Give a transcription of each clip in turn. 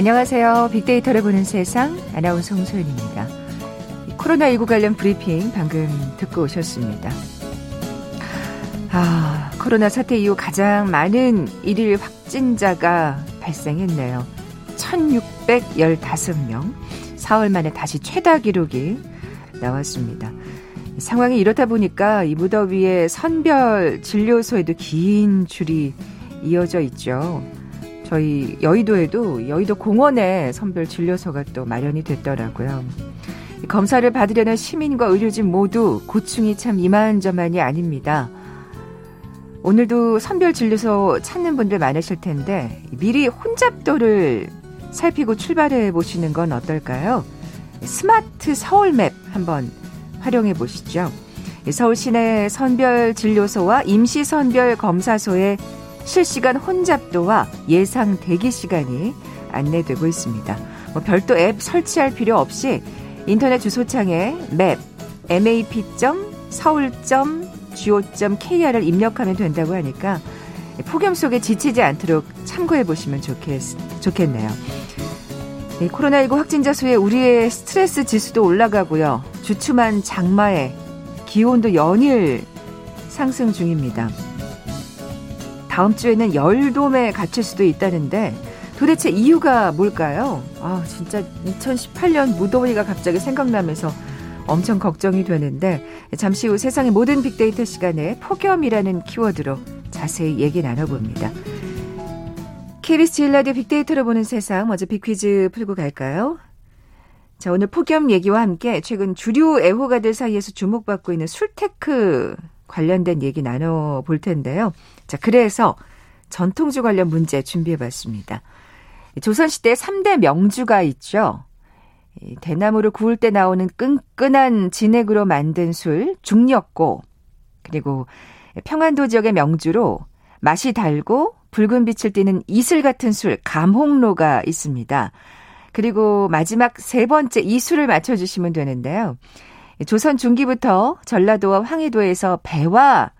안녕하세요. 빅데이터를 보는 세상 아나운서 홍소연입니다. 코로나19 관련 브리핑 방금 듣고 오셨습니다. 아, 코로나 사태 이후 가장 많은 일일 확진자가 발생했네요. 1615명. 4월 만에 다시 최다 기록이 나왔습니다. 상황이 이렇다 보니까 이 무더위에 선별 진료소에도 긴 줄이 이어져 있죠. 저희 여의도에도 여의도 공원에 선별 진료소가 또 마련이 됐더라고요. 검사를 받으려는 시민과 의료진 모두 고충이 참 이만저만이 아닙니다. 오늘도 선별 진료소 찾는 분들 많으실 텐데 미리 혼잡도를 살피고 출발해 보시는 건 어떨까요? 스마트 서울맵 한번 활용해 보시죠. 서울 시내 선별 진료소와 임시 선별 검사소의 실시간 혼잡도와 예상 대기 시간이 안내되고 있습니다. 뭐 별도 앱 설치할 필요 없이 인터넷 주소창에 맵 map.서울.go.kr을 입력하면 된다고 하니까 폭염 속에 지치지 않도록 참고해 보시면 좋겠, 좋겠네요. 코로나19 확진자 수에 우리의 스트레스 지수도 올라가고요. 주춤한 장마에 기온도 연일 상승 중입니다. 다음 주에는 열돔에 갇힐 수도 있다는데 도대체 이유가 뭘까요? 아, 진짜 2018년 무더위가 갑자기 생각나면서 엄청 걱정이 되는데 잠시 후 세상의 모든 빅데이터 시간에 폭염이라는 키워드로 자세히 얘기 나눠봅니다. KBS 제일라디오 빅데이터로 보는 세상 먼저 빅퀴즈 풀고 갈까요? 자, 오늘 폭염 얘기와 함께 최근 주류 애호가들 사이에서 주목받고 있는 술테크 관련된 얘기 나눠볼 텐데요. 자, 그래서 전통주 관련 문제 준비해 봤습니다. 조선시대 3대 명주가 있죠. 대나무를 구울 때 나오는 끈끈한 진액으로 만든 술, 중력고, 그리고 평안도 지역의 명주로 맛이 달고 붉은 빛을 띠는 이슬 같은 술, 감홍로가 있습니다. 그리고 마지막 세 번째 이 술을 맞춰주시면 되는데요. 조선 중기부터 전라도와 황해도에서 배와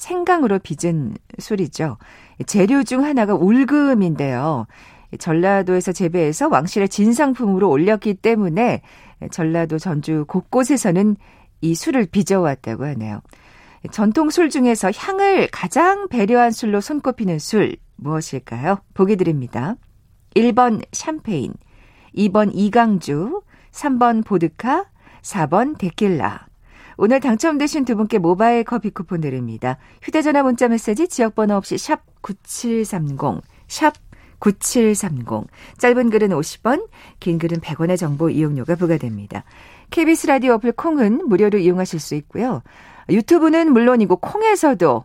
생강으로 빚은 술이죠. 재료 중 하나가 울금인데요. 전라도에서 재배해서 왕실의 진상품으로 올렸기 때문에 전라도 전주 곳곳에서는 이 술을 빚어왔다고 하네요. 전통 술 중에서 향을 가장 배려한 술로 손꼽히는 술 무엇일까요? 보기 드립니다. 1번 샴페인, 2번 이강주, 3번 보드카, 4번 데킬라. 오늘 당첨되신 두 분께 모바일 커피 쿠폰 드립니다. 휴대전화 문자 메시지 지역번호 없이 샵 9730, 샵 9730. 짧은 글은 50원, 긴 글은 100원의 정보 이용료가 부과됩니다. KBS 라디오 어플 콩은 무료로 이용하실 수 있고요. 유튜브는 물론이고 콩에서도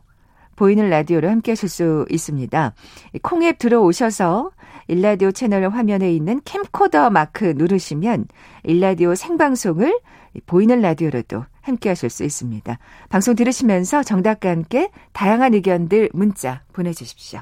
보이는 라디오로 함께 하실 수 있습니다. 콩앱 들어오셔서 일라디오 채널 화면에 있는 캠코더 마크 누르시면 일라디오 생방송을 보이는 라디오로도 함께 하실 수 있습니다. 방송 들으시면서 정답과 함께 다양한 의견들 문자 보내주십시오.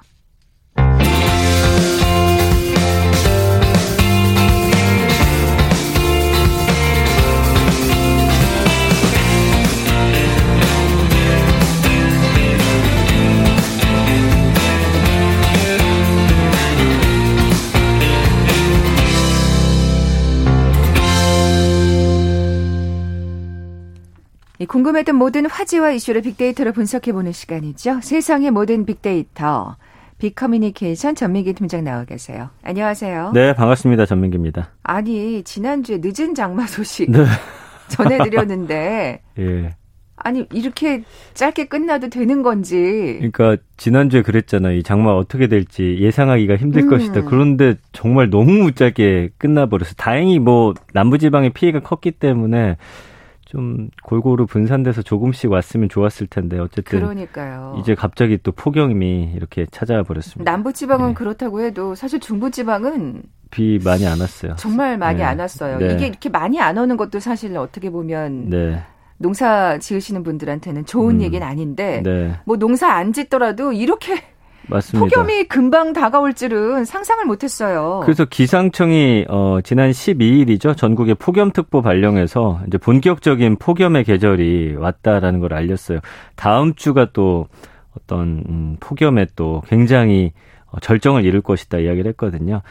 궁금했던 모든 화제와 이슈를 빅데이터로 분석해보는 시간이죠. 세상의 모든 빅데이터. 빅커뮤니케이션 전민기 팀장 나와 계세요. 안녕하세요. 네, 반갑습니다. 전민기입니다. 아니, 지난주에 늦은 장마 소식 네. 전해드렸는데. 예. 아니, 이렇게 짧게 끝나도 되는 건지. 그러니까, 지난주에 그랬잖아요. 이 장마 어떻게 될지 예상하기가 힘들 음. 것이다. 그런데 정말 너무 짧게 끝나버려서 다행히 뭐, 남부지방의 피해가 컸기 때문에 좀 골고루 분산돼서 조금씩 왔으면 좋았을 텐데 어쨌든 그러니까요. 이제 갑자기 또 폭염이 이렇게 찾아와 버렸습니다. 남부 지방은 네. 그렇다고 해도 사실 중부 지방은 비 많이 안 왔어요. 정말 많이 네. 안 왔어요. 네. 이게 이렇게 많이 안 오는 것도 사실 어떻게 보면 네. 농사 지으시는 분들한테는 좋은 음. 얘기는 아닌데 네. 뭐 농사 안 짓더라도 이렇게 맞습니다. 폭염이 금방 다가올 줄은 상상을 못했어요. 그래서 기상청이 어, 지난 12일이죠 전국에 폭염특보 발령해서 이제 본격적인 폭염의 계절이 왔다라는 걸 알렸어요. 다음 주가 또 어떤 음, 폭염에 또 굉장히 어, 절정을 이룰 것이다 이야기를 했거든요.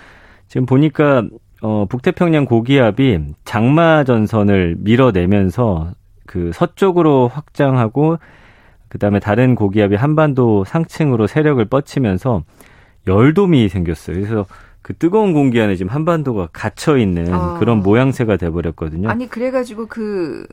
지금 보니까 어, 북태평양 고기압이 장마 전선을 밀어내면서 그 서쪽으로 확장하고 그다음에 다른 고기압이 한반도 상층으로 세력을 뻗치면서 열돔이 생겼어요. 그래서 그 뜨거운 공기 안에 지금 한반도가 갇혀 있는 어. 그런 모양새가 돼 버렸거든요. 아니 그래 가지고 그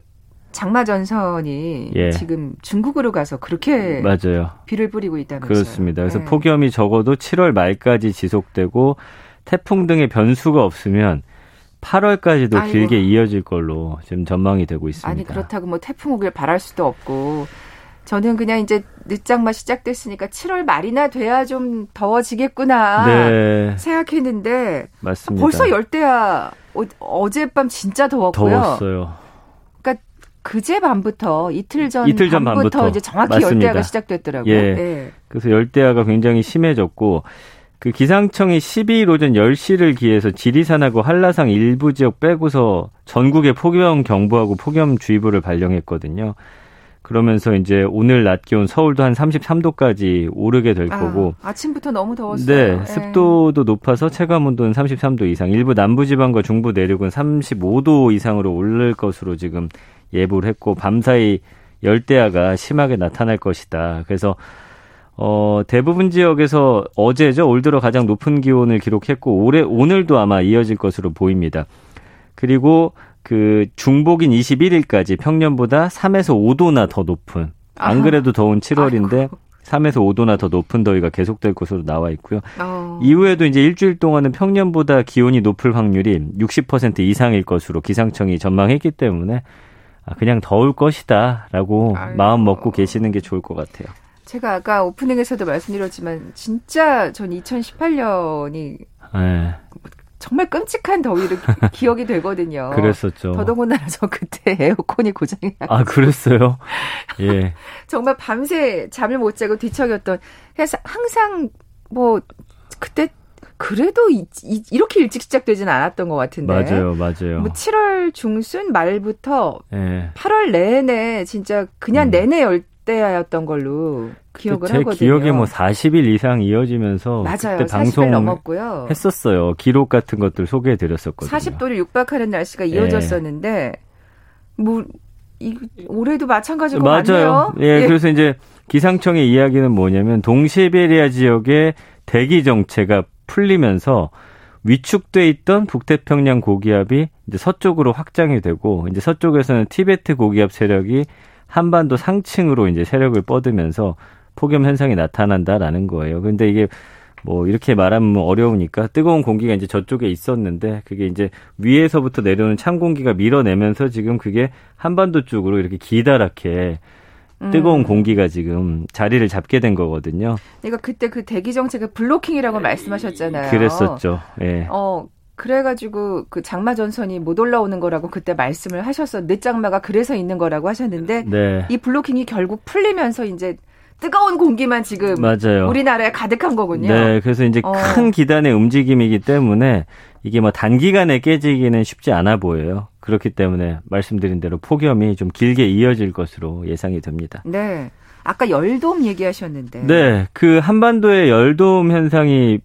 장마 전선이 예. 지금 중국으로 가서 그렇게 맞아요. 비를 뿌리고 있다면서요. 그렇습니다. 그래서 네. 폭염이 적어도 7월 말까지 지속되고 태풍 등의 변수가 없으면 8월까지도 아이고. 길게 이어질 걸로 지금 전망이 되고 있습니다. 아니 그렇다고 뭐 태풍 오길 바랄 수도 없고 저는 그냥 이제 늦장마 시작됐으니까 7월 말이나 돼야 좀 더워지겠구나 네. 생각했는데 맞습니다. 벌써 열대야 어, 젯밤 진짜 더웠고요. 더웠어요. 그러니까 그제 밤부터 이틀 전 이틀 전 밤부터, 밤부터 이제 정확히 맞습니다. 열대야가 시작됐더라고요. 예. 네. 그래서 열대야가 굉장히 심해졌고 그 기상청이 12일 오전 10시를 기해서 지리산하고 한라산 일부 지역 빼고서 전국에 폭염 경보하고 폭염 주의보를 발령했거든요. 그러면서 이제 오늘 낮 기온 서울도 한 33도까지 오르게 될 아, 거고 아침부터 너무 더웠어요. 네, 예. 습도도 높아서 체감 온도는 33도 이상, 일부 남부 지방과 중부 내륙은 35도 이상으로 오를 것으로 지금 예보를 했고 밤사이 열대야가 심하게 나타날 것이다. 그래서 어, 대부분 지역에서 어제죠. 올 들어 가장 높은 기온을 기록했고 올해 오늘도 아마 이어질 것으로 보입니다. 그리고 그 중복인 21일까지 평년보다 3에서 5도나 더 높은 안 그래도 더운 7월인데 아이고. 3에서 5도나 더 높은 더위가 계속될 것으로 나와 있고요. 어. 이후에도 이제 일주일 동안은 평년보다 기온이 높을 확률이 60% 이상일 것으로 기상청이 전망했기 때문에 아, 그냥 더울 것이다라고 아이고. 마음 먹고 계시는 게 좋을 것 같아요. 제가 아까 오프닝에서도 말씀드렸지만 진짜 전 2018년이 네. 정말 끔찍한 더위를 기억이 되거든요. 그랬었죠. 더더군다나 저 그때 에어컨이 고장이 나서. 아, 그랬어요? 예. 정말 밤새 잠을 못 자고 뒤척였던. 그래서 항상 뭐, 그때 그래도 이, 이, 렇게 일찍 시작되지는 않았던 것 같은데. 맞아요, 맞아요. 뭐 7월 중순 말부터 예. 8월 내내 진짜 그냥 음. 내내 열 때였던 걸로 기억을 제 하거든요. 기억에 뭐 40일 이상 이어지면서 맞아요. 그때 방송 넘었고요. 했었어요. 기록 같은 것들 소개해 드렸었거든요. 40도를 육박하는 날씨가 네. 이어졌었는데 뭐 이, 올해도 마찬가지일 것 맞아요. 예, 예, 그래서 이제 기상청의 이야기는 뭐냐면 동시베리아 지역의 대기 정체가 풀리면서 위축돼 있던 북태평양 고기압이 이제 서쪽으로 확장이 되고 이제 서쪽에서는 티베트 고기압 세력이 한반도 상층으로 이제 세력을 뻗으면서 폭염 현상이 나타난다라는 거예요. 근데 이게 뭐 이렇게 말하면 어려우니까 뜨거운 공기가 이제 저쪽에 있었는데 그게 이제 위에서부터 내려오는 찬 공기가 밀어내면서 지금 그게 한반도 쪽으로 이렇게 기다랗게 뜨거운 음. 공기가 지금 자리를 잡게 된 거거든요. 내가 그때 그 대기 정책을 블로킹이라고 말씀하셨잖아요. 그랬었죠. 예. 어, 그래가지고 그 장마 전선이 못 올라오는 거라고 그때 말씀을 하셨어. 늦장마가 그래서 있는 거라고 하셨는데 네. 이 블로킹이 결국 풀리면서 이제 뜨거운 공기만 지금 맞아요. 우리나라에 가득한 거군요. 네, 그래서 이제 어. 큰 기단의 움직임이기 때문에 이게 뭐 단기간에 깨지기는 쉽지 않아 보여요. 그렇기 때문에 말씀드린 대로 폭염이 좀 길게 이어질 것으로 예상이 됩니다. 네. 아까 열돔 얘기하셨는데. 네. 그 한반도의 열돔 현상이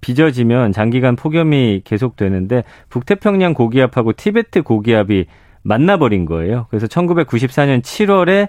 빚어지면 장기간 폭염이 계속되는데 북태평양 고기압하고 티베트 고기압이 만나버린 거예요. 그래서 1994년 7월에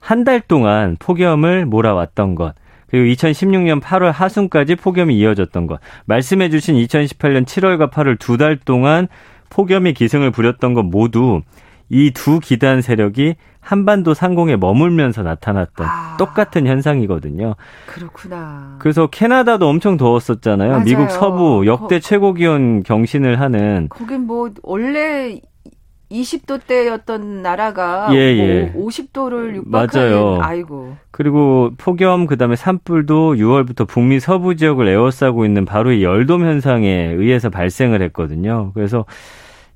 한 달 동안 폭염을 몰아왔던 것. 그리고 2016년 8월 하순까지 폭염이 이어졌던 것. 말씀해 주신 2018년 7월과 8월 두 달 동안 폭염이 기승을 부렸던 것 모두 이 두 기단 세력이 한반도 상공에 머물면서 나타났던 아, 똑같은 현상이거든요. 그렇구나. 그래서 캐나다도 엄청 더웠었잖아요. 맞아요. 미국 서부 역대 거, 최고 기온 경신을 하는. 거긴 뭐 원래 20도대였던 나라가 예, 예. 뭐 50도를 육박하는 맞아요. 아이고. 그리고 폭염 그다음에 산불도 6월부터 북미 서부 지역을 에워싸고 있는 바로 이 열돔 현상에 의해서 발생을 했거든요. 그래서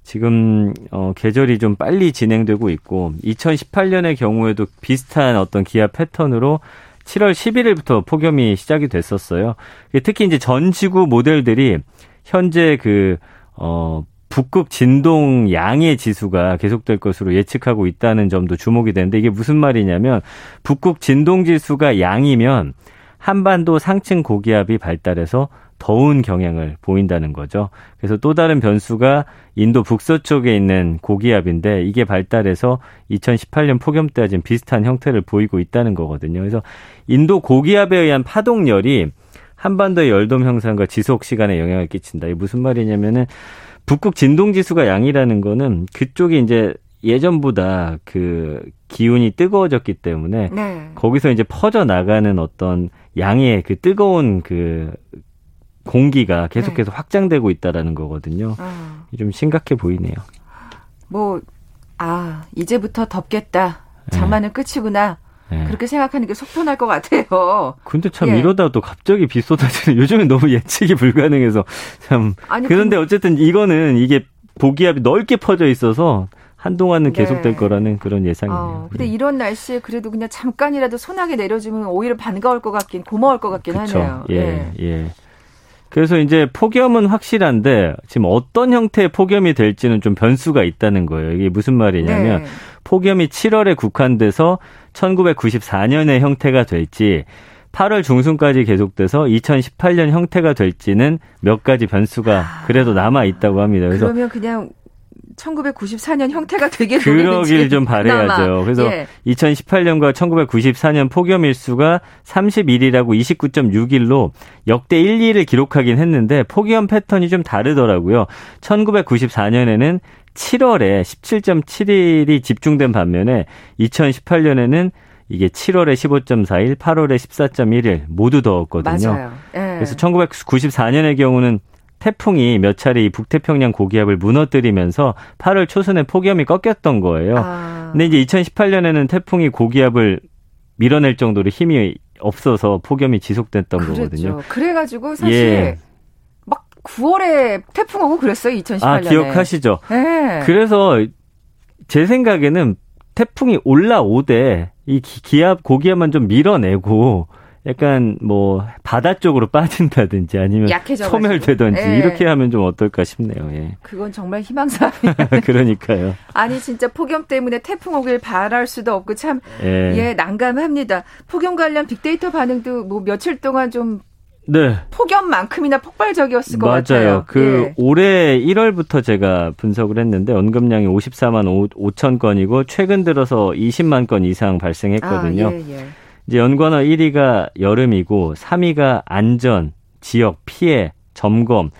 지금 어 계절이 좀 빨리 진행되고 있고 2018년의 경우에도 비슷한 어떤 기압 패턴으로 7월 11일부터 폭염이 시작이 됐었어요. 특히 이제 전 지구 모델들이 현재 그 어 북극 진동 양의 지수가 계속될 것으로 예측하고 있다는 점도 주목이 되는데 이게 무슨 말이냐면 북극 진동 지수가 양이면 한반도 상층 고기압이 발달해서 더운 경향을 보인다는 거죠. 그래서 또 다른 변수가 인도 북서쪽에 있는 고기압인데 이게 발달해서 2018년 폭염 때와 지금 비슷한 형태를 보이고 있다는 거거든요. 그래서 인도 고기압에 의한 파동열이 한반도의 열돔 형상과 지속 시간에 영향을 끼친다. 이게 무슨 말이냐면은 북극 진동 지수가 양이라는 거는 그쪽이 이제 예전보다 그 기운이 뜨거워졌기 때문에 네. 거기서 이제 퍼져 나가는 어떤 양의 그 뜨거운 그 공기가 계속해서 네. 확장되고 있다라는 거거든요. 어. 좀 심각해 보이네요. 뭐, 아, 이제부터 덥겠다. 장마는 네. 끝이구나. 네. 그렇게 생각하는 게 속 편할 것 같아요. 근데 참 예. 이러다 또 갑자기 비 쏟아지는 요즘엔 너무 예측이 불가능해서 참. 아니, 그런데 그... 어쨌든 이거는 이게 보기압이 넓게 퍼져 있어서 한동안은 네. 계속될 거라는 그런 예상이에요. 어, 근데 네. 이런 날씨에 그래도 그냥 잠깐이라도 소나기 내려주면 오히려 반가울 것 같긴 고마울 것 같긴 그쵸. 하네요. 예, 네. 예. 그래서 이제 폭염은 확실한데 지금 어떤 형태의 폭염이 될지는 좀 변수가 있다는 거예요. 이게 무슨 말이냐면 네. 폭염이 7월에 국한돼서 1994년의 형태가 될지 8월 중순까지 계속돼서 2018년 형태가 될지는 몇 가지 변수가 아. 그래도 남아 있다고 합니다. 그래서 그러면 그냥 1994년 형태가 되게 그러길 좀 바래야죠. 그래서 예. 2018년과 1994년 폭염 일수가 31일하고 29.6일로 역대 1, 2를 기록하긴 했는데 폭염 패턴이 좀 다르더라고요. 1994년에는 7월에 17.7일이 집중된 반면에 2018년에는 이게 7월에 15.4일, 8월에 14.1일 모두 더웠거든요. 맞아요. 예. 그래서 1994년의 경우는 태풍이 몇 차례 이 북태평양 고기압을 무너뜨리면서 8월 초순에 폭염이 꺾였던 거예요. 아. 근데 이제 2018년에는 태풍이 고기압을 밀어낼 정도로 힘이 없어서 폭염이 지속됐던 그랬죠. 거거든요. 그래가지고 사실 예. 막 9월에 태풍 오고 그랬어요 2018년에. 아 기억하시죠? 네. 그래서 제 생각에는 태풍이 올라오되 이 기압 고기압만 좀 밀어내고 약간 뭐 바다 쪽으로 빠진다든지 아니면 소멸되든지 예. 이렇게 하면 좀 어떨까 싶네요. 예. 그건 정말 희망사항이에요. 그러니까요. 아니 진짜 폭염 때문에 태풍 오길 바랄 수도 없고 참 예. 예, 난감합니다. 폭염 관련 빅데이터 반응도 뭐 며칠 동안 좀 네. 폭염만큼이나 폭발적이었을 것 맞아요. 같아요. 그 예. 올해 1월부터 제가 분석을 했는데 언급량이 54만 5, 천 건이고 최근 들어서 20만 건 이상 발생했거든요. 아, 예, 예. 이제 연관어 1위가 여름이고 3위가 안전, 지역 피해, 점검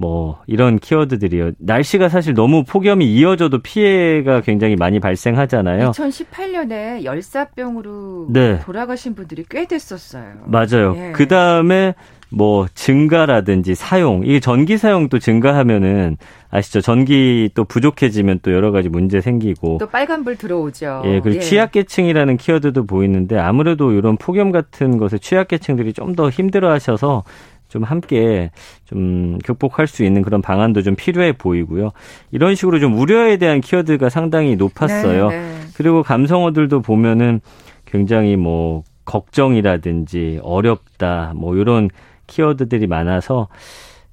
뭐 이런 키워드들이요. 날씨가 사실 너무 폭염이 이어져도 피해가 굉장히 많이 발생하잖아요. 2018년에 열사병으로 네. 돌아가신 분들이 꽤 됐었어요. 맞아요. 예. 그 다음에 뭐 증가라든지 사용 이게 전기 사용도 증가하면은 아시죠 전기 또 부족해지면 또 여러 가지 문제 생기고 또 빨간불 들어오죠. 예 그리고 예. 취약계층이라는 키워드도 보이는데 아무래도 이런 폭염 같은 것에 취약계층들이 좀 더 힘들어하셔서 좀 함께 좀 극복할 수 있는 그런 방안도 좀 필요해 보이고요. 이런 식으로 좀 우려에 대한 키워드가 상당히 높았어요. 네, 네. 그리고 감성어들도 보면은 굉장히 뭐 걱정이라든지 어렵다 뭐 이런 키워드들이 많아서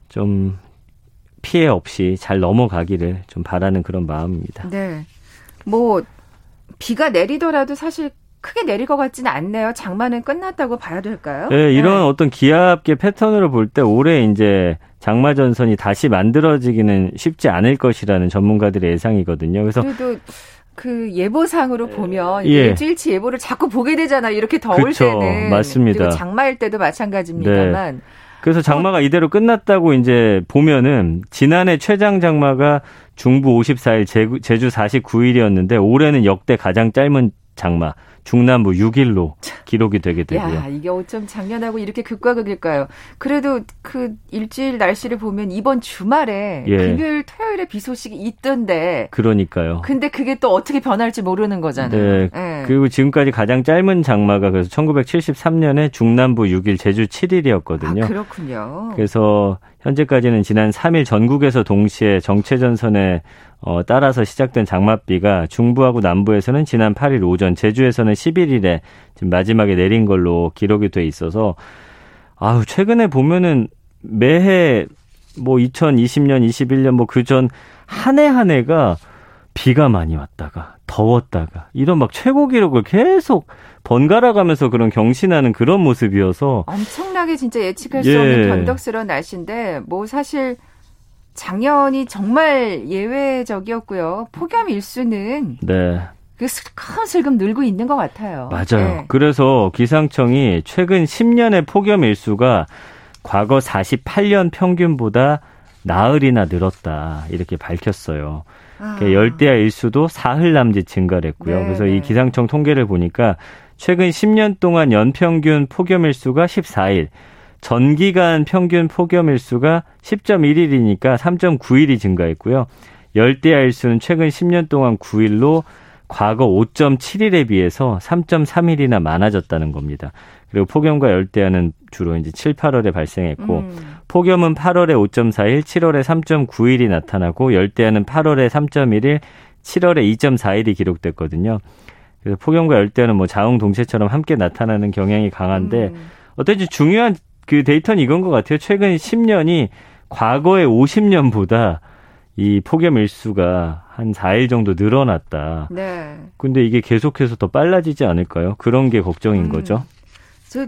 좀 피해 없이 잘 넘어가기를 좀 바라는 그런 마음입니다. 네. 뭐 비가 내리더라도 사실 크게 내릴 것 같지는 않네요. 장마는 끝났다고 봐야 될까요? 네, 이런 네. 어떤 기압계 패턴으로 볼 때 올해 이제 장마 전선이 다시 만들어지기는 쉽지 않을 것이라는 전문가들의 예상이거든요. 그래서 그래도 그 예보상으로 보면 예. 일주일치 예보를 자꾸 보게 되잖아요. 이렇게 더울 그쵸, 때는 맞습니다. 장마일 때도 마찬가지입니다만. 네. 그래서 장마가 이대로 끝났다고 이제 보면은 지난해 최장 장마가 중부 54일, 제주 49일이었는데 올해는 역대 가장 짧은 장마. 중남부 6일로 기록이 되게 되고요. 야, 이게 어쩜 작년하고 이렇게 극과 극일까요? 그래도 그 일주일 날씨를 보면 이번 주말에 예. 금요일, 토요일에 비 소식이 있던데. 그러니까요. 근데 그게 또 어떻게 변할지 모르는 거잖아요. 네. 네. 그리고 지금까지 가장 짧은 장마가 그래서 1973년에 중남부 6일, 제주 7일이었거든요. 아, 그렇군요. 그래서 현재까지는 지난 3일 전국에서 동시에 정체전선에 어, 따라서 시작된 장맛비가 중부하고 남부에서는 지난 8일 오전, 제주에서는 11일에 지금 마지막에 내린 걸로 기록이 돼 있어서 아우 최근에 보면은 매해 뭐 2020년, 21년 뭐 그 전 한 해 한 해가 비가 많이 왔다가 더웠다가 이런 막 최고 기록을 계속 번갈아 가면서 그런 경신하는 그런 모습이어서 엄청나게 진짜 예측할 수 예. 없는 변덕스러운 날씨인데 뭐 사실 작년이 정말 예외적이었고요. 폭염 일수는 네. 그 슬금슬금 늘고 있는 것 같아요. 맞아요. 네. 그래서 기상청이 최근 10년의 폭염 일수가 과거 48년 평균보다 나흘이나 늘었다 이렇게 밝혔어요. 아. 열대야 일수도 사흘 남짓 증가를 했고요. 네, 그래서 네. 이 기상청 통계를 보니까 최근 10년 동안 연평균 폭염 일수가 14일, 전기간 평균 폭염 일수가 10.1일이니까 3.9일이 증가했고요. 열대야 일수는 최근 10년 동안 9일로 과거 5.7일에 비해서 3.3일이나 많아졌다는 겁니다. 그리고 폭염과 열대야는 주로 이제 7, 8월에 발생했고 음. 폭염은 8월에 5.4일, 7월에 3.9일이 나타나고 열대야는 8월에 3.1일, 7월에 2.4일이 기록됐거든요. 그래서 폭염과 열대야는 뭐 자웅 동체처럼 함께 나타나는 경향이 강한데 음. 어떤지 중요한 그 데이터는 이건 것 같아요. 최근 10년이 과거의 50년보다 이 폭염 일수가 한 4일 정도 늘어났다. 네. 근데 이게 계속해서 더 빨라지지 않을까요? 그런 게 걱정인 음. 거죠. 저,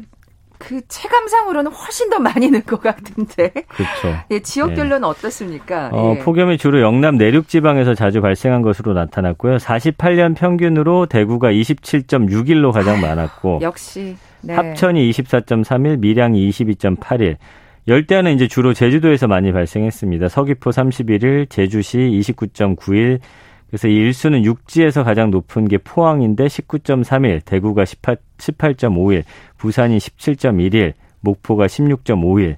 그 체감상으로는 훨씬 더 많이 는것 같은데. 그렇죠. 예, 지역별로는 네. 어떻습니까? 어, 예. 폭염이 주로 영남 내륙 지방에서 자주 발생한 것으로 나타났고요. 48년 평균으로 대구가 27.6일로 가장 많았고. 역시. 네. 합천이 24.3일, 밀양이 22.8일. 열대야는 이제 주로 제주도에서 많이 발생했습니다. 서귀포 31일, 제주시 29.9일. 그래서 이 일수는 육지에서 가장 높은 게 포항인데 19.3일, 대구가 18, 18.5일, 부산이 17.1일, 목포가 16.5일.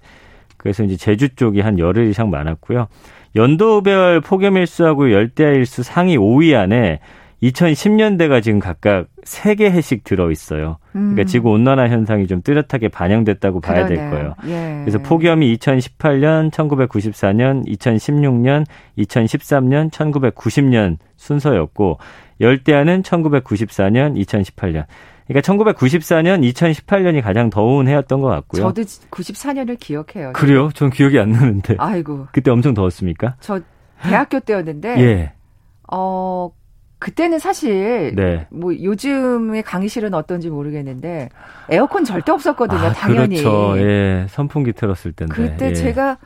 그래서 이제 제주 쪽이 한 열흘 이상 많았고요. 연도별 폭염 일수하고 열대야 일수 상위 5위 안에 2010년대가 지금 각각 3개 해씩 들어 있어요. 그러니까 음. 지구 온난화 현상이 좀 뚜렷하게 반영됐다고 봐야 그러네요. 될 거예요. 예. 그래서 폭염이 2018년, 1994년, 2016년, 2013년, 1990년 순서였고 열대야는 1994년, 2018년. 그러니까 1994년, 2018년이 가장 더운 해였던 것 같고요. 저도 94년을 기억해요. 그래요? 전 기억이 안 나는데. 아이고. 그때 엄청 더웠습니까? 저 대학교 때였는데. 예. 어, 그때는 사실 네. 뭐 요즘의 강의실은 어떤지 모르겠는데 에어컨 절대 없었거든요. 아, 당연히. 그렇죠. 예. 선풍기 틀었을 때인데. 그때 예. 제가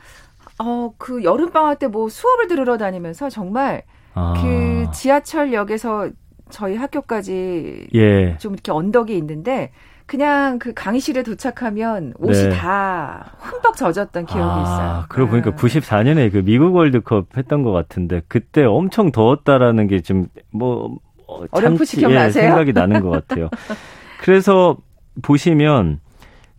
어 그 여름 방학 때 뭐 수업을 들으러 다니면서 정말 아. 그 지하철역에서 저희 학교까지 예. 좀 이렇게 언덕이 있는데 그냥 그 강의실에 도착하면 옷이 네. 다 흠뻑 젖었던 기억이 아, 있어요. 그러고 보니까 네. 94년에 그 미국 월드컵 했던 것 같은데 그때 엄청 더웠다라는 게좀뭐 어렴풋이 기억나세요? 예, 생각이 나는 것 같아요. 그래서 보시면 그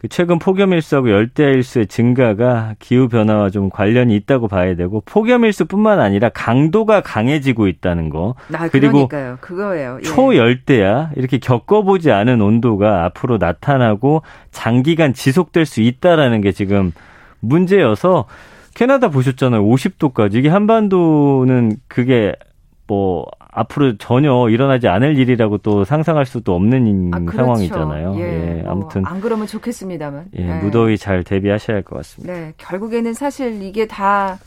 최근 폭염일수하고 열대야일수의 증가가 기후 변화와 좀 관련이 있다고 봐야 되고 폭염일수뿐만 아니라 강도가 강해지고 있다는 거 아, 그리고 그러니까요. 그거예요. 예. 초열대야 이렇게 겪어보지 않은 온도가 앞으로 나타나고 장기간 지속될 수 있다라는 게 지금 문제여서 캐나다 보셨잖아요. 50도까지 이게 한반도는 그게 뭐 앞으로 전혀 일어나지 않을 일이라고 또 상상할 수도 없는 아, 그렇죠. 상황이잖아요. 예, 예뭐 아무튼 안 그러면 좋겠습니다만. 예, 예, 무더위 잘 대비하셔야 할 것 같습니다. 네, 결국에는 사실 이게 다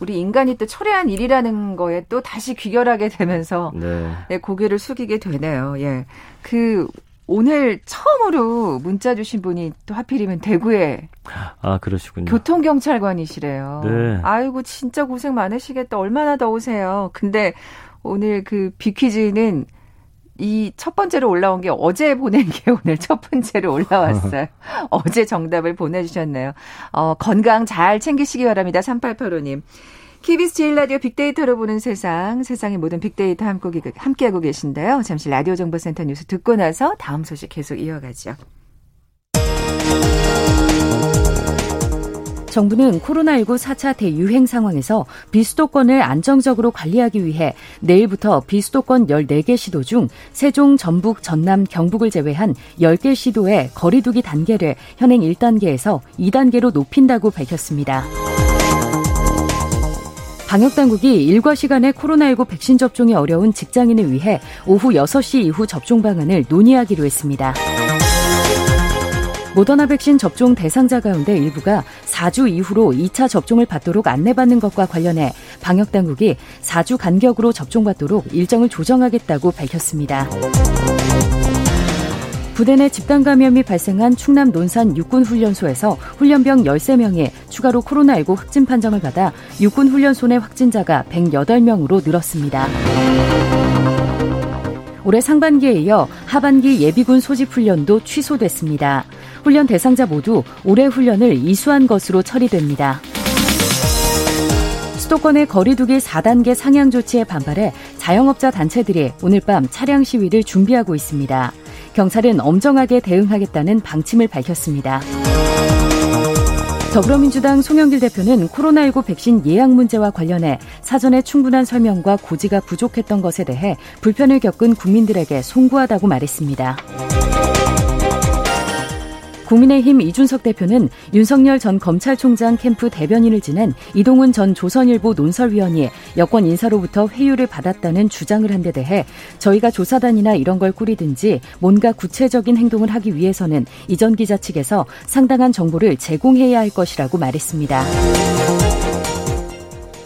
우리 인간이 또 초래한 일이라는 거에 또 다시 귀결하게 되면서 네. 네, 고개를 숙이게 되네요. 예. 그 오늘 처음으로 문자 주신 분이 또 하필이면 대구에 아 그러시군요. 교통 경찰관이시래요. 네. 아이고 진짜 고생 많으시겠다. 얼마나 더우세요. 근데 오늘 그 비퀴즈는 이 첫 번째로 올라온 게 어제 보낸 게 오늘 첫 번째로 올라왔어요. 어제 정답을 보내주셨네요. 어, 건강 잘 챙기시기 바랍니다. 3885님. KBS 제일 라디오 빅데이터로 보는 세상, 세상의 모든 빅데이터 함께하고 계신데요. 잠시 라디오 정보센터 뉴스 듣고 나서 다음 소식 계속 이어가죠. 정부는 코로나19 4차 대유행 상황에서 비수도권을 안정적으로 관리하기 위해 내일부터 비수도권 14개 시도 중 세종, 전북, 전남, 경북을 제외한 10개 시도의 거리두기 단계를 현행 1단계에서 2단계로 높인다고 밝혔습니다. 방역당국이 일과 시간에 코로나19 백신 접종이 어려운 직장인을 위해 오후 6시 이후 접종 방안을 논의하기로 했습니다. 모더나 백신 접종 대상자 가운데 일부가 4주 이후로 2차 접종을 받도록 안내받는 것과 관련해 방역당국이 4주 간격으로 접종받도록 일정을 조정하겠다고 밝혔습니다. 부대 내 집단 감염이 발생한 충남 논산 육군훈련소에서 훈련병 13명이 추가로 코로나19 확진 판정을 받아 육군훈련소 내 확진자가 108명으로 늘었습니다. 올해 상반기에 이어 하반기 예비군 소집 훈련도 취소됐습니다. 훈련 대상자 모두 올해 훈련을 이수한 것으로 처리됩니다. 수도권의 거리두기 4단계 상향 조치에 반발해 자영업자 단체들이 오늘 밤 차량 시위를 준비하고 있습니다. 경찰은 엄정하게 대응하겠다는 방침을 밝혔습니다. 더불어민주당 송영길 대표는 코로나19 백신 예약 문제와 관련해 사전에 충분한 설명과 고지가 부족했던 것에 대해 불편을 겪은 국민들에게 송구하다고 말했습니다. 국민의힘 이준석 대표는 윤석열 전 검찰총장 캠프 대변인을 지낸 이동훈 전 조선일보 논설위원이 여권 인사로부터 회유를 받았다는 주장을 한 데 대해 저희가 조사단이나 이런 걸 꾸리든지 뭔가 구체적인 행동을 하기 위해서는 이전 기자 측에서 상당한 정보를 제공해야 할 것이라고 말했습니다.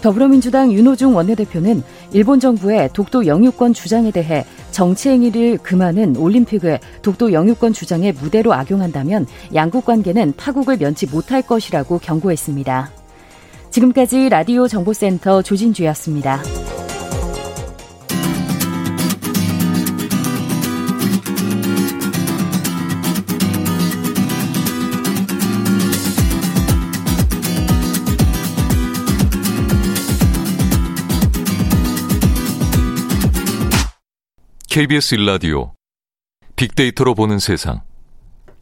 더불어민주당 윤호중 원내대표는 일본 정부의 독도 영유권 주장에 대해 정치 행위를 금하는 올림픽을 독도 영유권 주장의 무대로 악용한다면 양국 관계는 파국을 면치 못할 것이라고 경고했습니다. 지금까지 라디오 정보센터 조진주였습니다. KBS 일라디오 빅데이터로 보는 세상.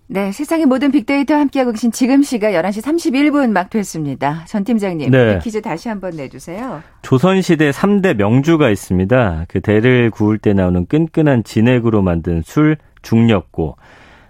네, 세상의 모든 빅데이터 함께하고 계신 지금 시각 11시 31분 막 됐습니다. 전 팀장님, 네. 퀴즈 다시 한번 내주세요. 조선시대 3대 명주가 있습니다. 그 대를 구울 때 나오는 끈끈한 진액으로 만든 술, 중력고.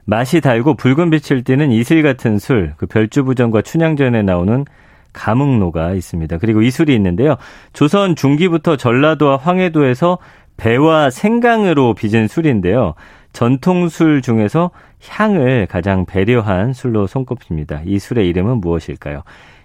맛이 달고 붉은 빛을 띠는 이슬 같은 술, 그 별주부전과 춘향전에 나오는 가묵노가 있습니다. 그리고 이 술이 있는데요. 조선 중기부터 전라도와 황해도에서 배와 생강으로 빚은 술인데요. 전통술 중에서 향을 가장 배려한 술로 손꼽힙니다. 이 술의 이름은 무엇일까요?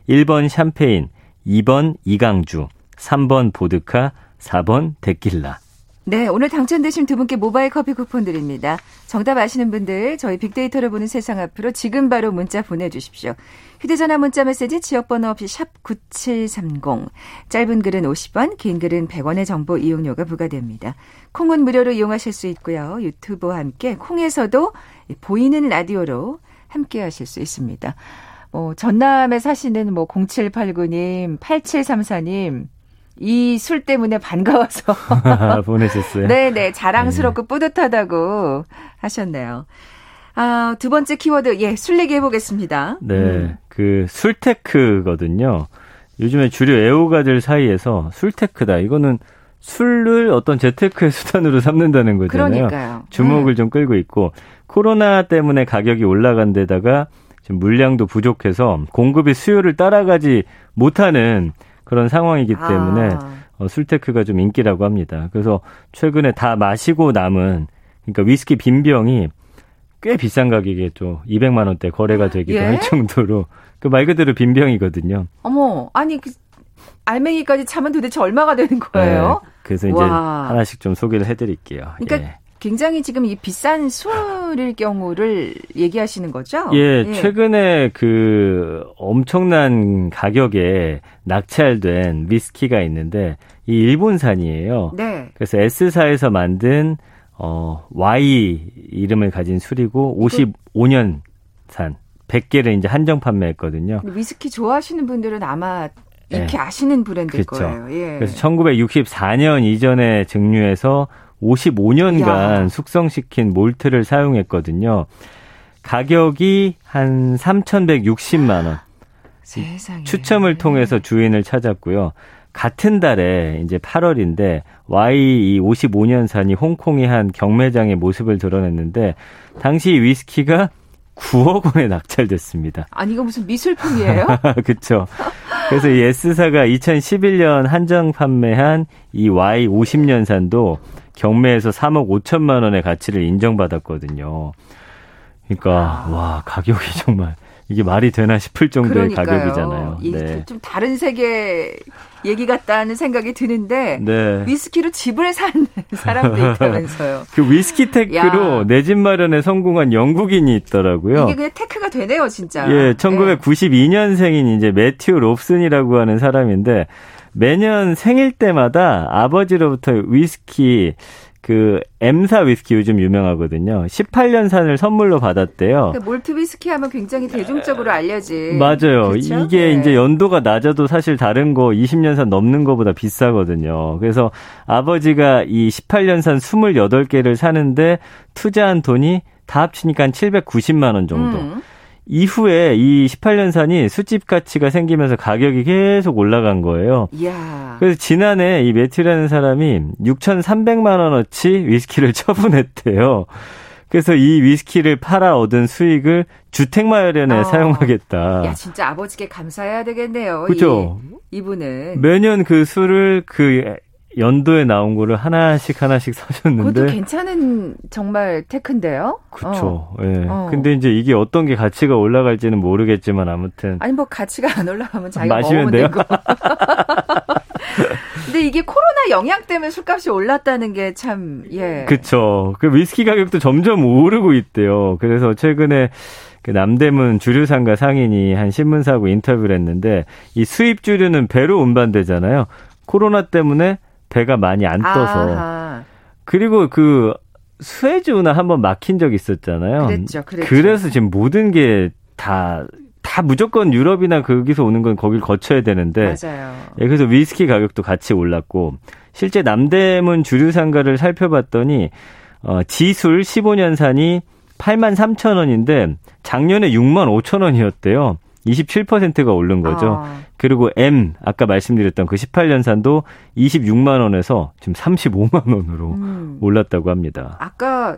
1번 샴페인, 2번 이강주, 3번 보드카, 4번 데킬라. 네, 오늘 당첨되신 두 분께 모바일 커피 쿠폰 드립니다. 정답 아시는 분들 저희 빅데이터를 보는 세상 앞으로 지금 바로 문자 보내주십시오. 휴대전화 문자 메시지 지역번호 없이 샵 9730. 짧은 글은 50원, 긴 글은 100원의 정보 이용료가 부과됩니다. 콩은 무료로 이용하실 수 있고요. 유튜브와 함께 콩에서도 보이는 라디오로 함께 하실 수 있습니다. 뭐 전남에 사시는 뭐 0789님, 8734님, 이 술 때문에 반가워서 보내셨어요. 네네 자랑스럽고 네. 뿌듯하다고 하셨네요. 아, 두 번째 키워드, 예, 술 얘기 해 보겠습니다. 네, 음. 그 술테크거든요. 요즘에 주류 애호가들 사이에서 술테크다. 이거는 술을 어떤 재테크의 수단으로 삼는다는 거잖아요. 그러니까요. 주목을 음. 좀 끌고 있고 코로나 때문에 가격이 올라간 데다가 지금 물량도 부족해서 공급이 수요를 따라가지 못하는 그런 상황이기 때문에 아. 어, 술테크가 좀 인기라고 합니다. 그래서 최근에 다 마시고 남은 그러니까 위스키 빈 병이 꽤 비싼 가격에 좀 200만 원대 거래가 되기도 예? 할 정도로 그 말 그대로 빈 병이거든요. 어머, 아니 그 알맹이까지 차면 도대체 얼마가 되는 거예요? 네, 그래서 이제 와. 하나씩 좀 소개를 해드릴게요. 그러니까 예. 굉장히 지금 이 비싼 술일 경우를 얘기하시는 거죠? 예, 예, 최근에 그 엄청난 가격에 낙찰된 위스키가 있는데 이 일본산이에요. 네. 그래서 S사에서 만든 어 Y 이름을 가진 술이고 55년 산 100개를 이제 한정 판매했거든요. 위스키 좋아하시는 분들은 아마 이렇게 예. 아시는 브랜드일 그렇죠. 거예요. 예. 그래서 1964년 이전에 증류해서 55년간 야. 숙성시킨 몰트를 사용했거든요. 가격이 한 3,160만 원. 세상에. 추첨을 통해서 주인을 찾았고요. 같은 달에 이제 8월인데 Y 이 55년산이 홍콩의 한 경매장의 모습을 드러냈는데 당시 위스키가 9억 원에 낙찰됐습니다. 아니 이거 무슨 미술품이에요? 그렇죠. 그래서 이 S사가 2011년 한정 판매한 이 Y 50년산도 경매에서 3억 5천만 원의 가치를 인정받았거든요. 그러니까 와 가격이 정말 이게 말이 되나 싶을 정도의 그러니까요. 가격이잖아요. 네. 좀 다른 세계 얘기 같다는 생각이 드는데 네. 위스키로 집을 산 사람도 있다면서요. 그 위스키 테크로 내 집 마련에 성공한 영국인이 있더라고요. 이게 그냥 테크가 되네요, 진짜. 예, 1992년생인 이제 매튜 롭슨이라고 하는 사람인데 매년 생일 때마다 아버지로부터 위스키 그 M사 위스키 요즘 유명하거든요. 18년산을 선물로 받았대요. 그러니까 몰트 위스키 하면 굉장히 대중적으로 알려진. 맞아요. 그렇죠? 이게 네. 이제 연도가 낮아도 사실 다른 거 20년산 넘는 거보다 비싸거든요. 그래서 아버지가 이 18년산 28개를 사는데 투자한 돈이 다 합치니까 한 790만 원 정도. 음. 이후에 이 18년산이 수집 가치가 생기면서 가격이 계속 올라간 거예요. 이야. 그래서 지난해 이 매튜라는 사람이 6,300만 원어치 위스키를 처분했대요. 그래서 이 위스키를 팔아 얻은 수익을 주택 마련에 어. 사용하겠다. 야, 진짜 아버지께 감사해야 되겠네요. 그죠? 이분은 매년 그 술을 그 연도에 나온 거를 하나씩 하나씩 사셨는데 그것도 괜찮은 정말 테크인데요. 그렇죠. 어. 예. 어. 근데 이제 이게 어떤 게 가치가 올라갈지는 모르겠지만 아무튼 아니 뭐 가치가 안 올라가면 자기가 마시면 돼요. 근데 이게 코로나 영향 때문에 술값이 올랐다는 게 참 예. 그렇죠. 그 위스키 가격도 점점 오르고 있대요. 그래서 최근에 그 남대문 주류상가 상인이 한 신문사하고 인터뷰를 했는데 이 수입 주류는 배로 운반되잖아요. 코로나 때문에 배가 많이 안 떠서. 아하. 그리고 그 수에즈나 한번 막힌 적 있었잖아요. 그랬죠, 그랬죠. 그래서 지금 모든 게다다 무조건 유럽이나 거기서 오는 건 거길 거쳐야 되는데. 맞아요. 예, 그래서 위스키 가격도 같이 올랐고 실제 남대문 주류 상가를 살펴봤더니 어, 지술 15년산이 8만 3천 원인데 작년에 6만 5천 원이었대요. 27%가 오른 거죠. 아. 그리고 M 아까 말씀드렸던 그 18년산도 26만 원에서 지금 35만 원으로 음. 올랐다고 합니다. 아까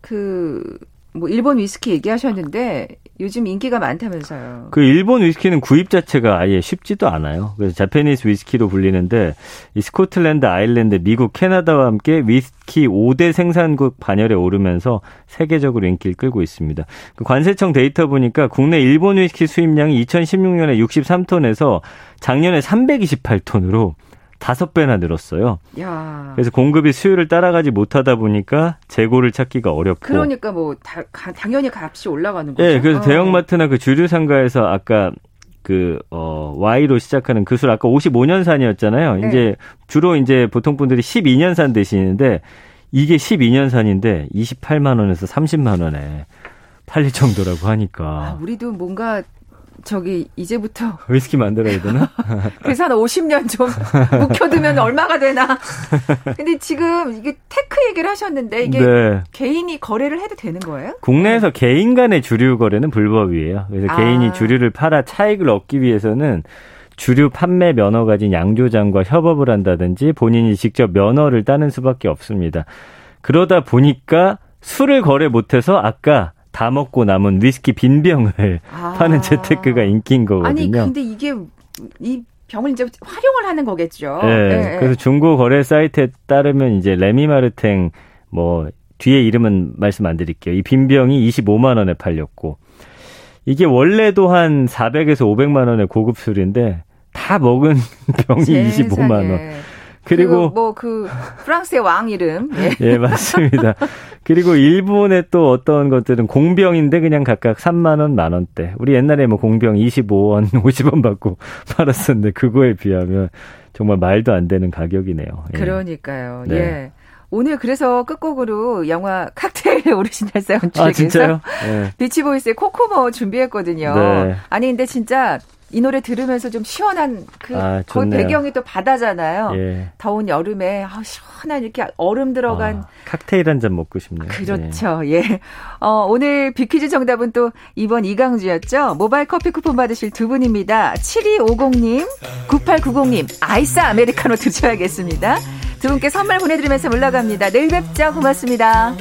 그 뭐 일본 위스키 얘기하셨는데 요즘 인기가 많다면서요. 그 일본 위스키는 구입 자체가 아예 쉽지도 않아요. 그래서 자페니스 위스키로 불리는데 이 스코틀랜드, 아일랜드, 미국, 캐나다와 함께 위스키 5대 생산국 반열에 오르면서 세계적으로 인기를 끌고 있습니다. 그 관세청 데이터 보니까 국내 일본 위스키 수입량이 2016년에 63톤에서 작년에 328톤으로 다섯 배나 늘었어요. 야. 그래서 공급이 수요를 따라가지 못하다 보니까 재고를 찾기가 어렵고. 그러니까 뭐 다, 당연히 값이 올라가는 거죠. 네, 그래서 어. 대형마트나 그 주류 상가에서 아까 그, 어, Y로 시작하는 그 술 아까 55년산이었잖아요. 네. 이제 주로 이제 보통 분들이 12년산 드시는데 이게 12년산인데 28만 원에서 30만 원에 팔릴 정도라고 하니까. 아, 우리도 뭔가 저기 이제부터 위스키 만들어야 되나? 그래서 한 50년 좀 묵혀두면 얼마가 되나? 근데 지금 이게 테크 얘기를 하셨는데 이게 네. 개인이 거래를 해도 되는 거예요? 국내에서 네. 개인 간의 주류 거래는 불법이에요. 그래서 아. 개인이 주류를 팔아 차익을 얻기 위해서는 주류 판매 면허 가진 양조장과 협업을 한다든지 본인이 직접 면허를 따는 수밖에 없습니다. 그러다 보니까 술을 거래 못해서 아까 다 먹고 남은 위스키 빈병을 아. 파는 재테크가 인기인 거거든요. 아니 근데 이게 이 병을 이제 활용을 하는 거겠죠. 네. 네. 그래서 중고 거래 사이트에 따르면 이제 레미마르탱 뭐 뒤에 이름은 말씀 안 드릴게요. 이 빈병이 25만 원에 팔렸고 이게 원래도 한 400에서 500만 원의 고급 술인데 다 먹은 병이 25만 원. 그리고 뭐 그 프랑스의 왕 이름. 예. 예, 맞습니다. 그리고 일본의 또 어떤 것들은 공병인데 그냥 각각 3만 원, 만 원대. 우리 옛날에 뭐 공병 25원, 50원 받고 팔았었는데 그거에 비하면 정말 말도 안 되는 가격이네요. 예. 그러니까요. 네. 예. 오늘 그래서 끝곡으로 영화 칵테일 오리지널 사운드트랙에서 아, 네. 비치보이스의 코코모 준비했거든요. 네. 아니 근데 진짜 이 노래 들으면서 좀 시원한 그, 아, 그 배경이 또 바다잖아요. 예. 더운 여름에 아, 시원한 이렇게 얼음 들어간 아, 칵테일 한 잔 먹고 싶네요. 그렇죠. 예. 예. 어, 오늘 비퀴즈 정답은 또 이번 이강주였죠. 모바일 커피 쿠폰 받으실 두 분입니다. 7250님, 9890님, 아이스 아메리카노 드셔야겠습니다. 두 분께 선물 보내드리면서 올라갑니다. 내일 뵙죠. 고맙습니다.